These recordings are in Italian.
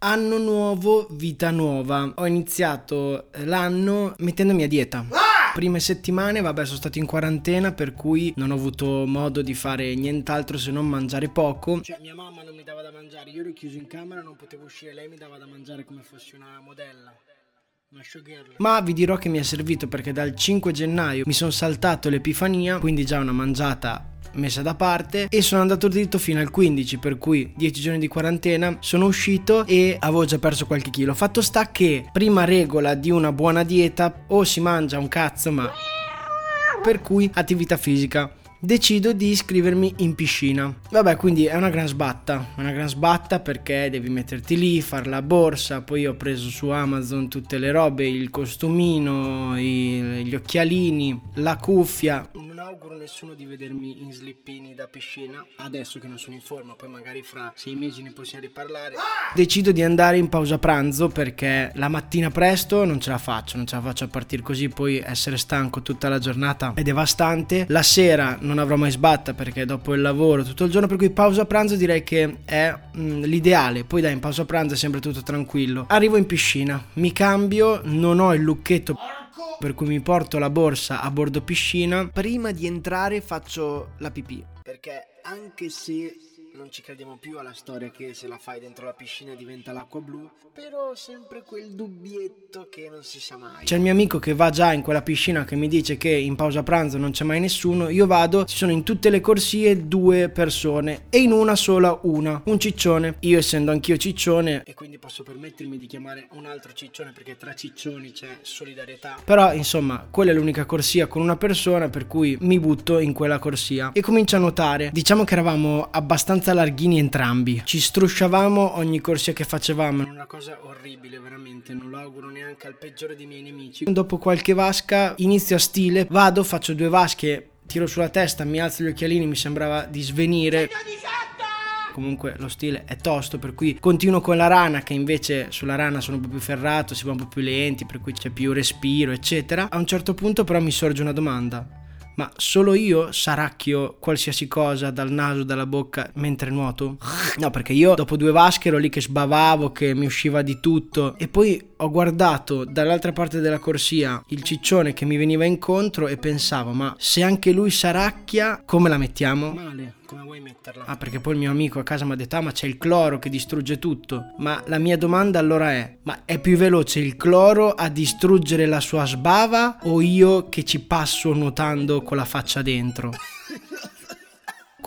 Anno nuovo, vita nuova. Ho iniziato l'anno mettendomi a dieta. Prime settimane, vabbè, sono stato in quarantena per cui non ho avuto modo di fare nient'altro se non mangiare poco. Cioè, mia mamma non mi dava da mangiare, io ero chiuso in camera, non potevo uscire, lei mi dava da mangiare come fossi una modella. Ma vi dirò che mi è servito perché dal 5 gennaio mi sono saltato l'Epifania, quindi già una mangiata messa da parte e sono andato dritto fino al 15 per cui 10 giorni di quarantena sono uscito e avevo già perso qualche chilo. Fatto sta che prima regola di una buona dieta o si mangia un cazzo ma per cui attività fisica decido di iscrivermi in piscina. Vabbè, quindi è una gran sbatta, una gran sbatta perché devi metterti lì, fare la borsa, poi ho preso su Amazon tutte le robe, il costumino, i, gli occhialini, la cuffia. Auguro nessuno di vedermi in slippini da piscina, adesso che non sono in forma, poi magari fra sei mesi ne possiamo riparlare. Decido di andare in pausa pranzo perché la mattina presto non ce la faccio, non ce la faccio a partire così, poi essere stanco tutta la giornata è devastante. La sera non avrò mai sbatta perché dopo il lavoro tutto il giorno, per cui pausa pranzo direi che è mh, mm, l'ideale. Poi dai, in pausa pranzo è sempre tutto tranquillo. Arrivo in piscina, mi cambio, non ho il lucchetto per cui mi porto la borsa a bordo piscina. Prima di entrare faccio la pipì. Perché anche se non ci crediamo più alla storia che se la fai dentro la piscina diventa l'acqua blu, però sempre quel dubbietto che non si sa mai. C'è il mio amico che va già in quella piscina che mi dice che in pausa pranzo non c'è mai nessuno, io vado, ci sono in tutte le corsie due persone e in una sola una, un ciccione. Io essendo anch'io ciccione e quindi posso permettermi di chiamare un altro ciccione perché tra ciccioni c'è solidarietà. Però insomma, quella è l'unica corsia con una persona per cui mi butto in quella corsia e comincio a notare. Diciamo che eravamo abbastanza abbastanza larghini entrambi. Ci strusciavamo ogni corsia che facevamo. Una cosa orribile, veramente. Non lo auguro neanche al peggiore dei miei nemici. Dopo qualche vasca inizio a stile, vado, faccio due vasche, tiro sulla testa, mi alzo gli occhialini, mi sembrava di svenire comunque lo stile è tosto, per cui continuo con la rana che invece sulla rana sono un po' più ferrato, si va un po' più lenti, per cui c'è più respiro, eccetera. A un certo punto però mi sorge una domanda ma solo io saracchio qualsiasi cosa dal naso, dalla bocca mentre nuoto? No, perché io dopo due vasche ero lì che sbavavo, che mi usciva di tutto. E poi ho guardato dall'altra parte della corsia il ciccione che mi veniva incontro e pensavo, ma se anche lui saracchia, come la mettiamo? Male come vuoi metterla? Ah, perché poi il mio amico a casa mi ha detto: Ah, ma c'è il cloro che distrugge tutto. Ma la mia domanda allora è: Ma è più veloce il cloro a distruggere la sua sbava o io che ci passo nuotando con la faccia dentro?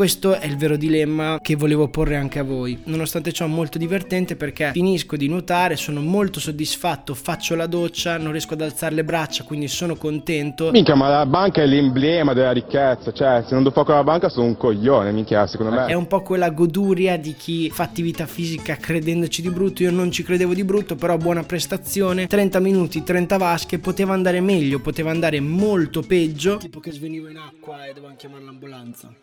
Questo è il vero dilemma che volevo porre anche a voi. Nonostante ciò molto divertente perché finisco di nuotare, sono molto soddisfatto, faccio la doccia, non riesco ad alzare le braccia, quindi sono contento. Minchia, ma la banca è l'emblema della ricchezza, cioè se non do fuoco alla banca sono un coglione, minchia, secondo me. È un po' quella goduria di chi fa attività fisica credendoci di brutto, io non ci credevo di brutto, però buona prestazione, 30 minuti, 30 vasche, poteva andare meglio, poteva andare molto peggio. Tipo che svenivo in acqua e dovevo chiamare l'ambulanza.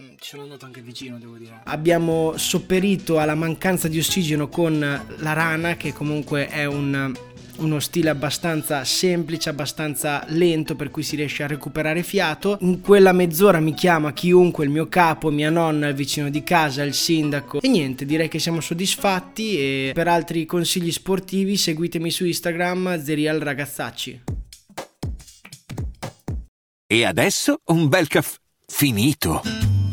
Mm, ci sono andato anche vicino, devo dire. Abbiamo sopperito alla mancanza di ossigeno con la rana, che comunque è un, uno stile abbastanza semplice, abbastanza lento, per cui si riesce a recuperare fiato. In quella mezz'ora mi chiama chiunque, il mio capo, mia nonna, il vicino di casa, il sindaco. E niente, direi che siamo soddisfatti. E per altri consigli sportivi seguitemi su Instagram, Zerial Ragazzacci. E adesso un bel caffè finito.